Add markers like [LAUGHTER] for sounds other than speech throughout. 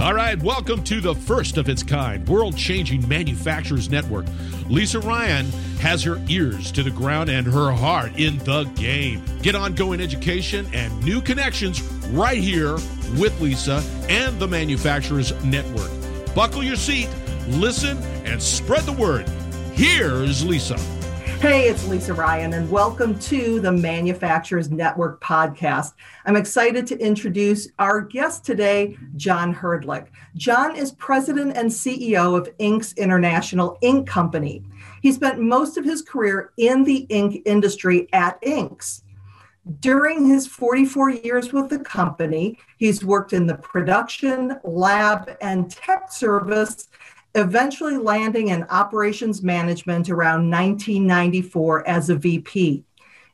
All right, welcome to the first of its kind world changing manufacturers network. Lisa Ryan has her ears to the ground and her heart in the game. Get ongoing education and new connections right here with Lisa and the Manufacturers Network. Buckle your seat, listen, and spread the word. Here's Lisa. Hey, it's Lisa Ryan, and welcome to the Manufacturers Network podcast. I'm excited to introduce our guest today, John Hrdlick. John is president and CEO of INX International Ink Company. He spent most of his career in the ink industry at INX. During his 44 years with the company, he's worked in the production, lab, and tech service eventually landing in operations management around 1994 as a VP.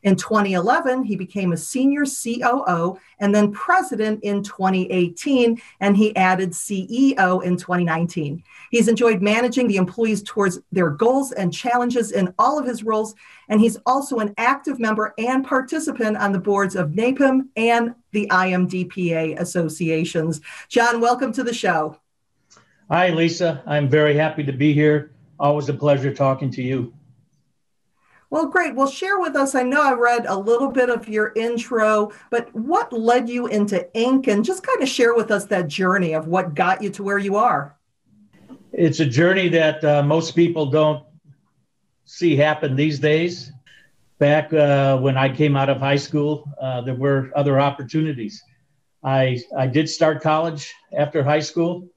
In 2011, he became a senior COO and then president in 2018, and he added CEO in 2019. He's enjoyed managing the employees towards their goals and challenges in all of his roles, and he's also an active member and participant on the boards of NAPIM and the IMDPA associations. John, welcome to the show. Hi, Lisa. I'm very happy to be here. Always a pleasure talking to you. Well, great. Well, share with us. I know I read a little bit of your intro, but what led you into ink and just kind of share with us that journey of what got you to where you are? It's a journey that uh, most people don't see happen these days. Back uh, when I came out of high school, uh, there were other opportunities. I, I did start college after high school.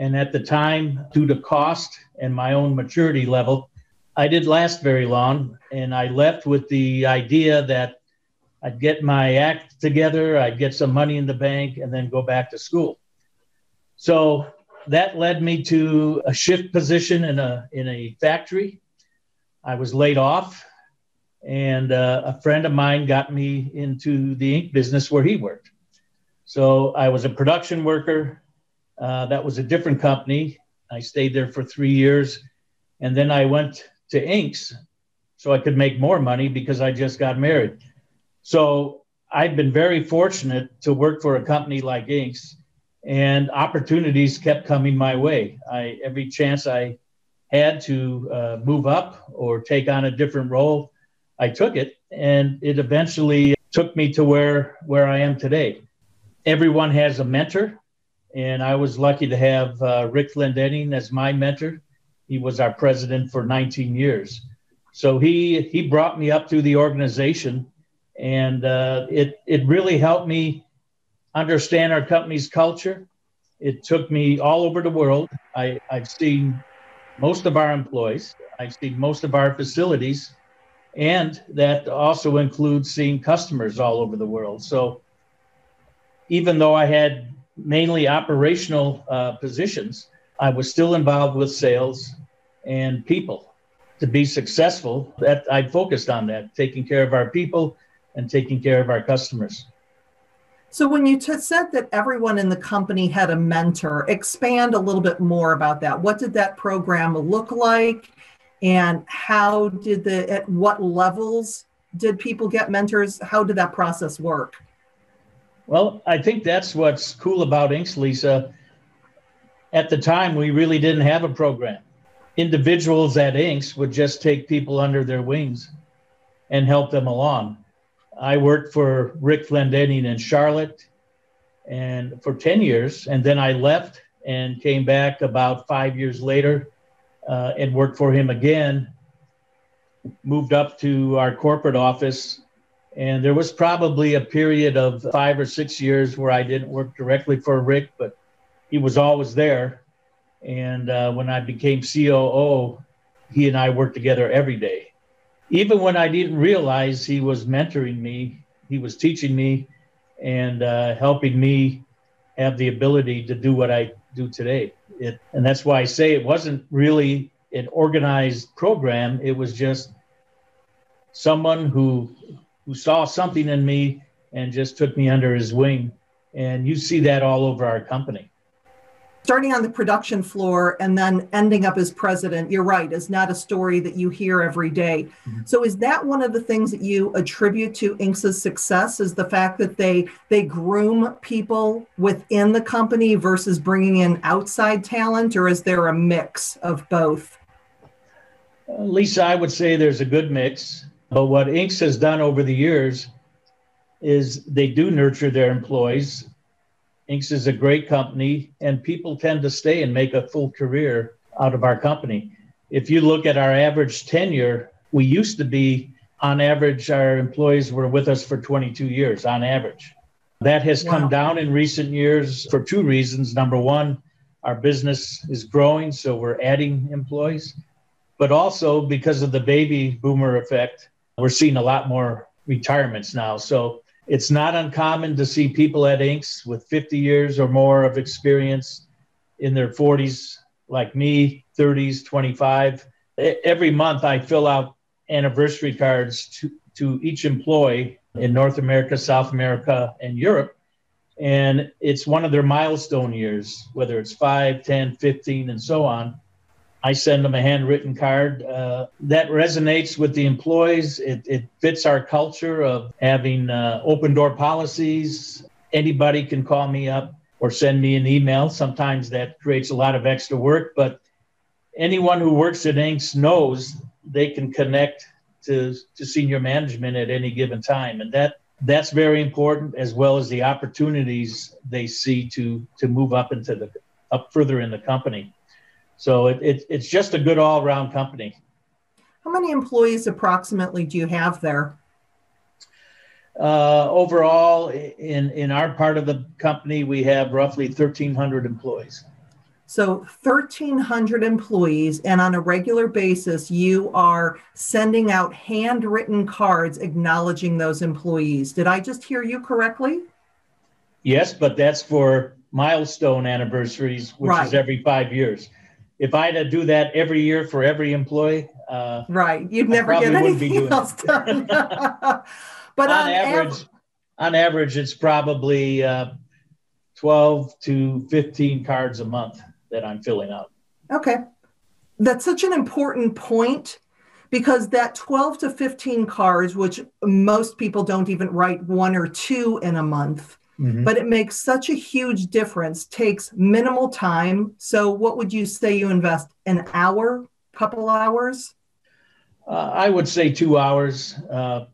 And at the time, due to cost and my own maturity level, I didn't last very long. And I left with the idea that I'd get my act together, I'd get some money in the bank, and then go back to school. So that led me to a shift position in a, in a factory. I was laid off, and uh, a friend of mine got me into the ink business where he worked. So I was a production worker uh, that was a different company. I stayed there for three years. And then I went to INX so I could make more money because I just got married. So I've been very fortunate to work for a company like INX, and opportunities kept coming my way. I, every chance I had to uh, move up or take on a different role, I took it, and it eventually took me to where where I am today. Everyone has a mentor, and I was lucky to have uh, Rick Glendenning as my mentor. He was our president for 19 years. So he he brought me up through the organization, and uh, it it really helped me understand our company's culture. It took me all over the world. I, I've seen most of our employees. I've seen most of our facilities, and that also includes seeing customers all over the world. So even though I had mainly operational uh, positions, I was still involved with sales and people. To be successful, that I focused on that, taking care of our people and taking care of our customers. So, when you t- said that everyone in the company had a mentor, expand a little bit more about that. What did that program look like? And how did the, at what levels did people get mentors? How did that process work? Well, I think that's what's cool about INX, Lisa. At the time, we really didn't have a program. Individuals at INX would just take people under their wings and help them along. I worked for Rick Glendenning in Charlotte and for 10 years, and then I left and came back about five years later uh, and worked for him again. Moved up to our corporate office and there was probably a period of five or six years where I didn't work directly for Rick, but he was always there. And uh, when I became COO, he and I worked together every day. Even when I didn't realize he was mentoring me, he was teaching me and uh, helping me have the ability to do what I do today. It, and that's why I say it wasn't really an organized program. It was just someone who who saw something in me and just took me under his wing. And you see that all over our company. starting on the production floor and then ending up as president, you're right, is not a story that you hear every day. Mm-hmm. So is that one of the things that you attribute to INX' success is the fact that they they groom people within the company versus bringing in outside talent or is there a mix of both? Uh, Lisa, I would say there's a good mix, but what INX has done over the years is they do nurture their employees INX is a great company, and people tend to stay and make a full career out of our company. If you look at our average tenure, we used to be, on average, our employees were with us for 22 years on average. That has wow. come down in recent years for two reasons. Number one, our business is growing, so we're adding employees. But also because of the baby boomer effect, we're seeing a lot more retirements now. So it's not uncommon to see people at INX with 50 years or more of experience in their 40s, like me, 30s, 25. Every month, I fill out anniversary cards to, to each employee in North America, South America, and Europe. And it's one of their milestone years, whether it's 5, 10, 15, and so on. I send them a handwritten card. Uh, that resonates with the employees. It, it fits our culture of having uh, open door policies. Anybody can call me up or send me an email. Sometimes that creates a lot of extra work, but anyone who works at INX knows they can connect to, to senior management at any given time. And that that's very important as well as the opportunities they see to to move up into the up further in the company. So it, it, it's just a good all around company. How many employees approximately do you have there? Uh, overall, in, in our part of the company, we have roughly 1,300 employees. So 1,300 employees, and on a regular basis, you are sending out handwritten cards acknowledging those employees. Did I just hear you correctly? Yes, but that's for milestone anniversaries, which right. is every five years if I had to do that every year for every employee, uh, right, you'd never get anything else done. [LAUGHS] but on, on average, av- on average, it's probably uh, twelve to fifteen cards a month that I'm filling out. Okay, that's such an important point because that 12 to 15 cards, which most people don't even write one or two in a month, Mm-hmm. But it makes such a huge difference, takes minimal time. So, what would you say you invest? An hour, couple hours? Uh, I would say two hours. Uh,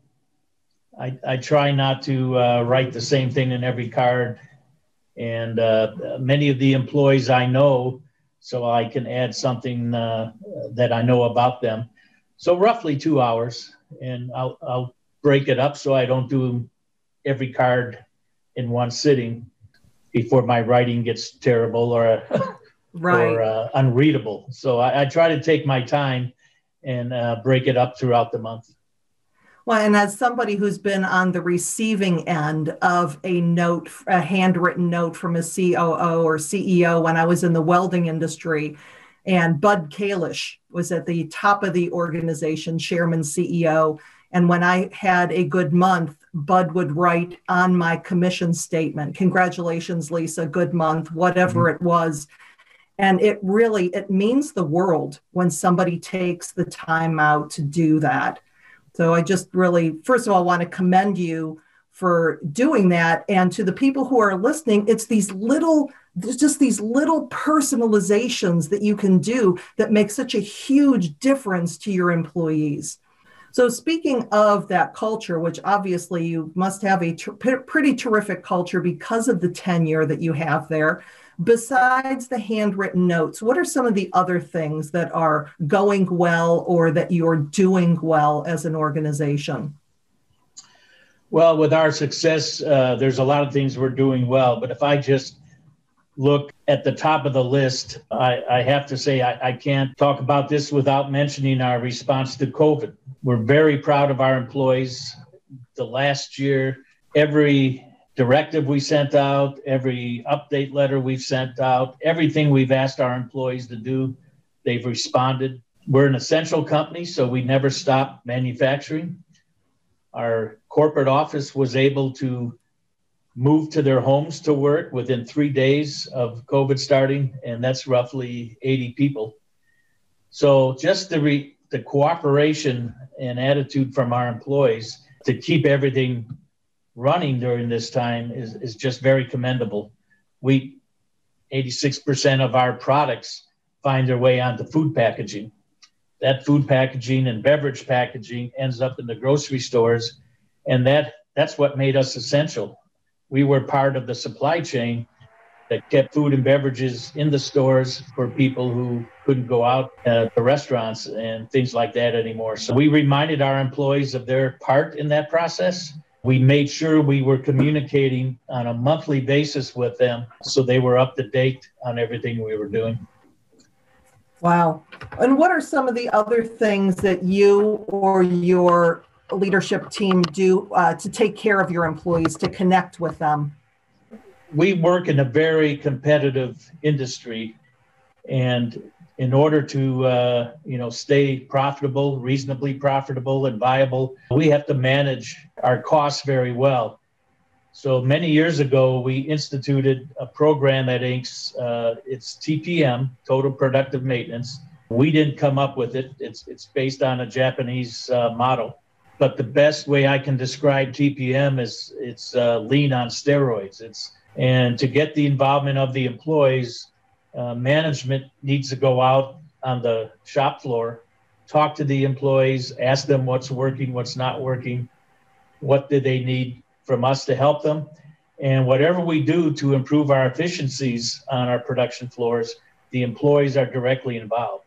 I, I try not to uh, write the same thing in every card. And uh, many of the employees I know, so I can add something uh, that I know about them. So, roughly two hours. And I'll, I'll break it up so I don't do every card in one sitting before my writing gets terrible or [LAUGHS] right. or uh, unreadable. So I, I, try to take my time and uh, break it up throughout the month. Well, and as somebody who's been on the receiving end of a note, a handwritten note from a COO or CEO when I was in the welding industry, and Bud Kalish was at the top of the organization, chairman, CEO. And when I had a good month, Bud would write on my commission statement, congratulations, Lisa, good month, whatever mm-hmm. it was. And it really, it means the world when somebody takes the time out to do that. So I just really, first of all, want to commend you for doing that. And to the people who are listening, it's these little, there's just these little personalizations that you can do that make such a huge difference to your employees. So, speaking of that culture, which obviously you must have a ter- pretty terrific culture because of the tenure that you have there, besides the handwritten notes, what are some of the other things that are going well or that you're doing well as an organization? Well, with our success, uh, there's a lot of things we're doing well. But if I just look at the top of the list, I, I have to say I, I, can't talk about this without mentioning our response to COVID. We're very proud of our employees. The last year, every directive we sent out, every update letter we've sent out, everything we've asked our employees to do, they've responded. We're an essential company, so we never stop manufacturing. Our corporate office was able to move to their homes to work within three days of COVID starting, and that's roughly 80 people. So just the re- the cooperation and attitude from our employees to keep everything running during this time is, is just very commendable. We 86% of our products find their way onto food packaging. That food packaging and beverage packaging ends up in the grocery stores, and that that's what made us essential. We were part of the supply chain that kept food and beverages in the stores for people who couldn't go out to restaurants and things like that anymore. So we reminded our employees of their part in that process. We made sure we were communicating on a monthly basis with them so they were up to date on everything we were doing. Wow. And what are some of the other things that you or your leadership team do uh, to take care of your employees, to connect with them? We work in a very competitive industry, and in order to uh, you know stay profitable, reasonably profitable and viable, we have to manage our costs very well. So many years ago, we instituted a program at INX. Uh, it's TPM, Total Productive Maintenance. We didn't come up with it. It's it's based on a Japanese uh, model but the best way I can describe TPM is it's uh, lean on steroids. It's and to get the involvement of the employees, uh, management needs to go out on the shop floor, talk to the employees, ask them what's working, what's not working, what do they need from us to help them, and whatever we do to improve our efficiencies on our production floors, the employees are directly involved.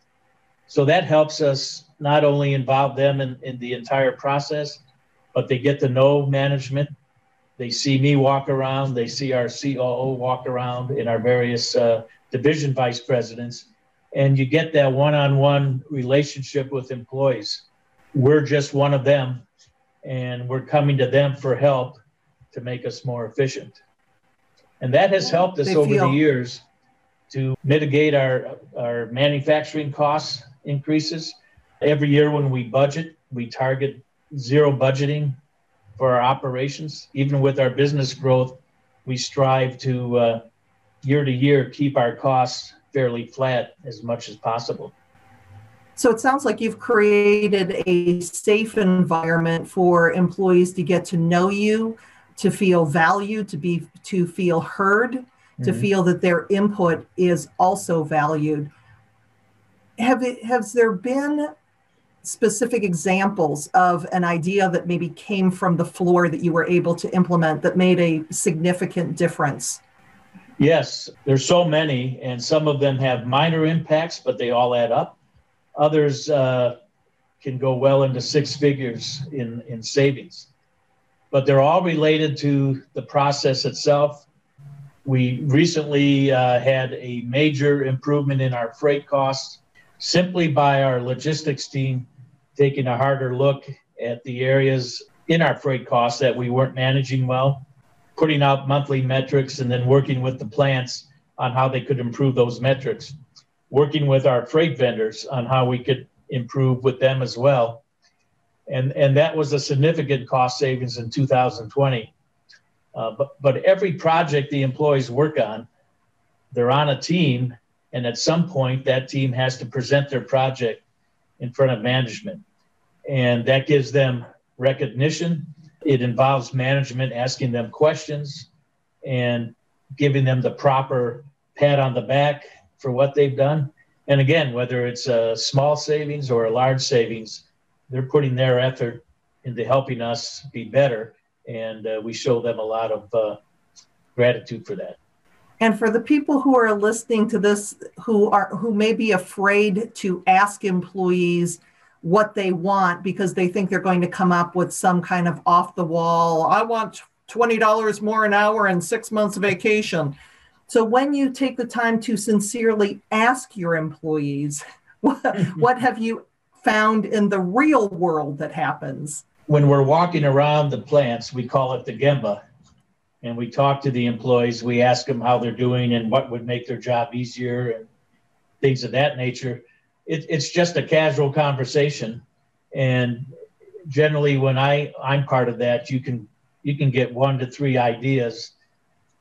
So that helps us not only involve them in, in the entire process, but they get to know management. They see me walk around, they see our COO walk around in our various uh, division vice presidents, and you get that one on one relationship with employees. We're just one of them, and we're coming to them for help to make us more efficient. And that has helped us over the years to mitigate our, our manufacturing costs increases. Every year when we budget, we target zero budgeting for our operations. Even with our business growth, we strive to uh, year to year keep our costs fairly flat as much as possible. So it sounds like you've created a safe environment for employees to get to know you, to feel valued, to be to feel heard, mm-hmm. to feel that their input is also valued have it, has there been specific examples of an idea that maybe came from the floor that you were able to implement that made a significant difference? Yes, there's so many, and some of them have minor impacts, but they all add up. Others uh, can go well into six figures in, in savings, but they're all related to the process itself. We recently uh, had a major improvement in our freight costs simply by our logistics team taking a harder look at the areas in our freight costs that we weren't managing well, putting out monthly metrics, and then working with the plants on how they could improve those metrics, working with our freight vendors on how we could improve with them as well. And, and that was a significant cost savings in 2020. Uh, but, but every project the employees work on, they're on a team and at some point, that team has to present their project in front of management. And that gives them recognition. It involves management asking them questions and giving them the proper pat on the back for what they've done. And again, whether it's a small savings or a large savings, they're putting their effort into helping us be better. And uh, we show them a lot of uh, gratitude for that. And for the people who are listening to this who are who may be afraid to ask employees what they want because they think they're going to come up with some kind of off the wall, I want $20 more an hour and 6 months vacation. So when you take the time to sincerely ask your employees, [LAUGHS] what, mm-hmm. what have you found in the real world that happens? When we're walking around the plants, we call it the Gemba and we talk to the employees. We ask them how they're doing and what would make their job easier and things of that nature. It, it's just a casual conversation, and generally, when I I'm part of that, you can you can get one to three ideas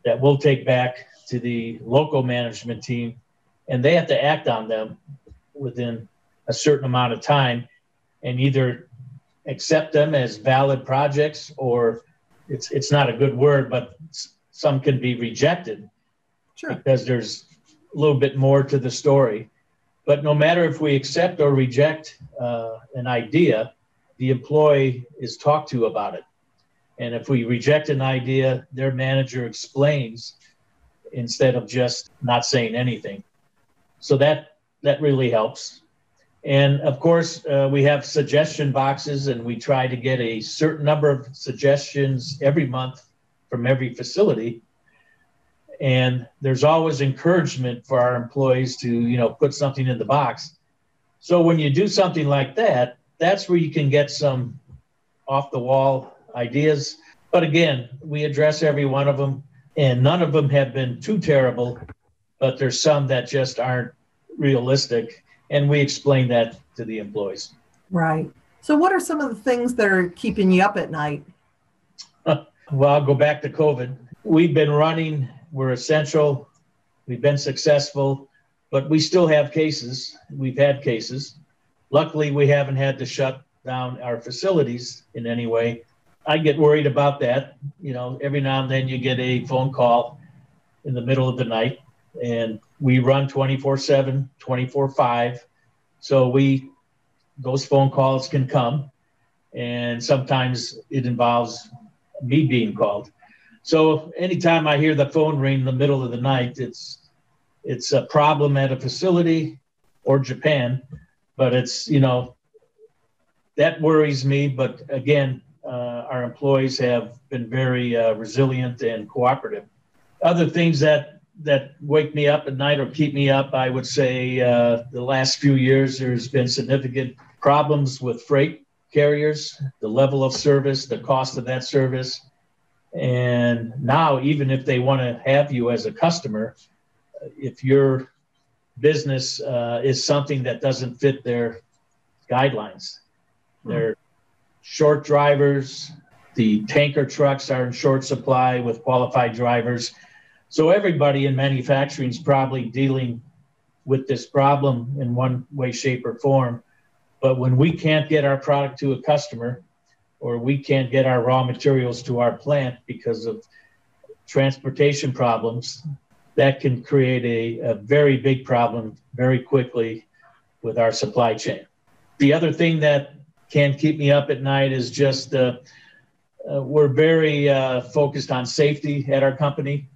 that we'll take back to the local management team, and they have to act on them within a certain amount of time and either accept them as valid projects or it's it's not a good word, but some can be rejected sure. because there's a little bit more to the story. But no matter if we accept or reject uh, an idea, the employee is talked to about it. And if we reject an idea, their manager explains instead of just not saying anything. So that that really helps. And of course, uh, we have suggestion boxes, and we try to get a certain number of suggestions every month from every facility. And there's always encouragement for our employees to, you know, put something in the box. So when you do something like that, that's where you can get some off the wall ideas. But again, we address every one of them, and none of them have been too terrible, but there's some that just aren't realistic. And we explain that to the employees. Right. So, what are some of the things that are keeping you up at night? [LAUGHS] well, I'll go back to COVID. We've been running, we're essential, we've been successful, but we still have cases. We've had cases. Luckily, we haven't had to shut down our facilities in any way. I get worried about that. You know, every now and then you get a phone call in the middle of the night, and we run 24 7, 24 5. So we, those phone calls can come, and sometimes it involves me being called. So anytime I hear the phone ring in the middle of the night, it's it's a problem at a facility or Japan, but it's you know that worries me. But again, uh, our employees have been very uh, resilient and cooperative. Other things that that wake me up at night or keep me up, I would say uh, the last few years there's been significant problems with freight carriers, the level of service, the cost of that service. And now, even if they want to have you as a customer, if your business uh, is something that doesn't fit their guidelines, hmm. they're short drivers, the tanker trucks are in short supply with qualified drivers. So everybody in manufacturing is probably dealing with this problem in one way, shape, or form. But when we can't get our product to a customer, or we can't get our raw materials to our plant because of transportation problems, that can create a, a very big problem very quickly with our supply chain. The other thing that can keep me up at night is just uh, uh, we're very uh, focused on safety at our company.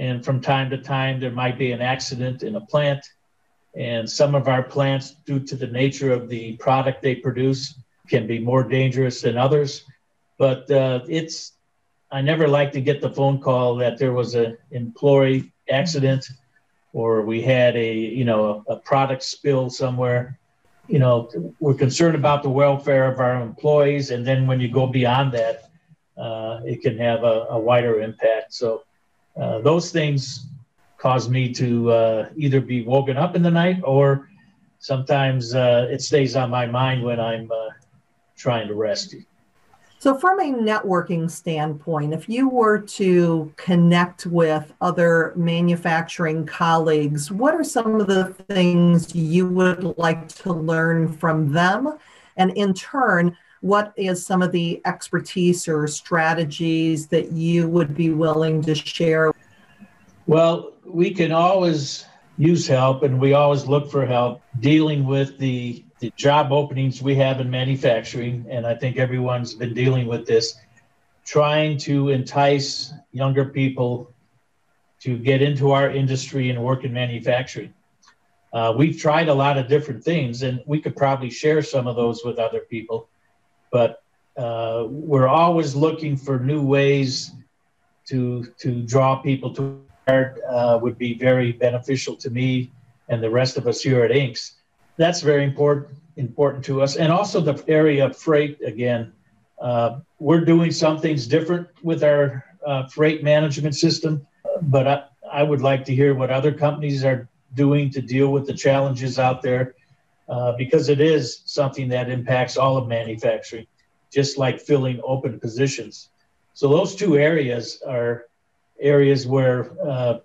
And from time to time, there might be an accident in a plant and some of our plants, due to the nature of the product they produce, can be more dangerous than others. But uh, it's, I never like to get the phone call that there was an employee accident or we had a, you know, a, product spill somewhere. You know, we're concerned about the welfare of our employees. And then when you go beyond that, uh, it can have a, a wider impact. So uh, those things cause me to uh, either be woken up in the night or sometimes uh, it stays on my mind when I'm uh, trying to rest. So, from a networking standpoint, if you were to connect with other manufacturing colleagues, what are some of the things you would like to learn from them? And in turn, what is some of the expertise or strategies that you would be willing to share? Well, we can always use help and we always look for help dealing with the, the job openings we have in manufacturing. And I think everyone's been dealing with this, trying to entice younger people to get into our industry and work in manufacturing. Uh, we've tried a lot of different things, and we could probably share some of those with other people. But uh, we're always looking for new ways to to draw people to uh, would be very beneficial to me and the rest of us here at INX. That's very important important to us, and also the area of freight. Again, uh, we're doing some things different with our uh, freight management system, but I, I, would like to hear what other companies are doing to deal with the challenges out there, uh, because it is something that impacts all of manufacturing, just like filling open positions. So those two areas are areas where uh,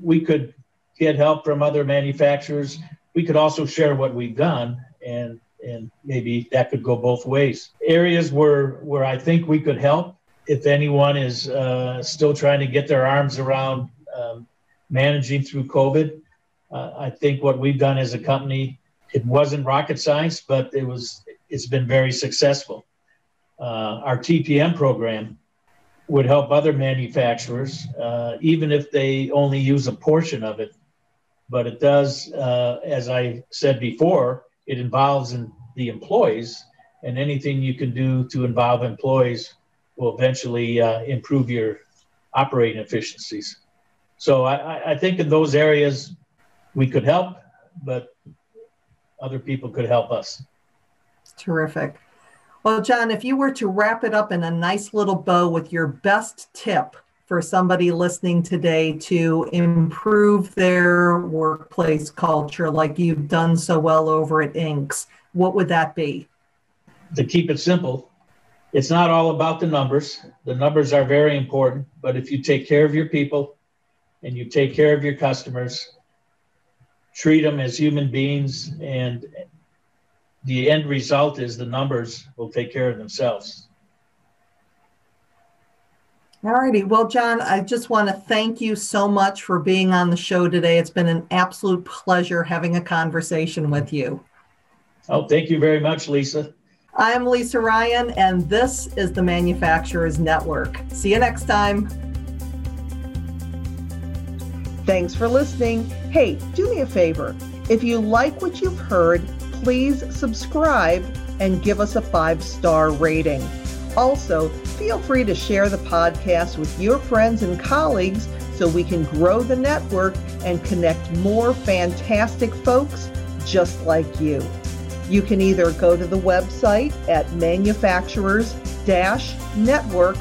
we could get help from other manufacturers. We could also share what we've done, and and maybe that could go both ways. Areas where where I think we could help, if anyone is uh, still trying to get their arms around um, managing through COVID, uh, I think what we've done as a company, it wasn't rocket science, but it was it's been very successful. Uh, our TPM program would help other manufacturers, uh, even if they only use a portion of it. But it does, uh, as I said before, it involves in the employees, and anything you can do to involve employees will eventually uh, improve your operating efficiencies. So I, I think in those areas we could help, but other people could help us. Terrific. Well, John, if you were to wrap it up in a nice little bow with your best tip for somebody listening today to improve their workplace culture like you've done so well over at INX, what would that be? To keep it simple, it's not all about the numbers. The numbers are very important, but if you take care of your people and you take care of your customers, treat them as human beings, and the end result is the numbers will take care of themselves. All righty. Well, John, I just want to thank you so much for being on the show today. It's been an absolute pleasure having a conversation with you. Oh, thank you very much, Lisa. I'm Lisa Ryan, and this is the Manufacturers Network. See you next time. Thanks for listening. Hey, do me a favor. If you like what you've heard, please subscribe and give us a five star rating. Also, feel free to share the podcast with your friends and colleagues so we can grow the network and connect more fantastic folks just like you. You can either go to the website at manufacturers network.com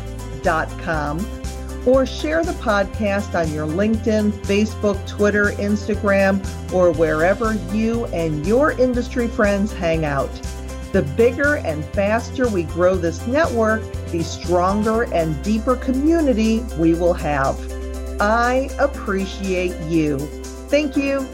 or share the podcast on your LinkedIn, Facebook, Twitter, Instagram, or wherever you and your industry friends hang out. The bigger and faster we grow this network, the stronger and deeper community we will have. I appreciate you. Thank you.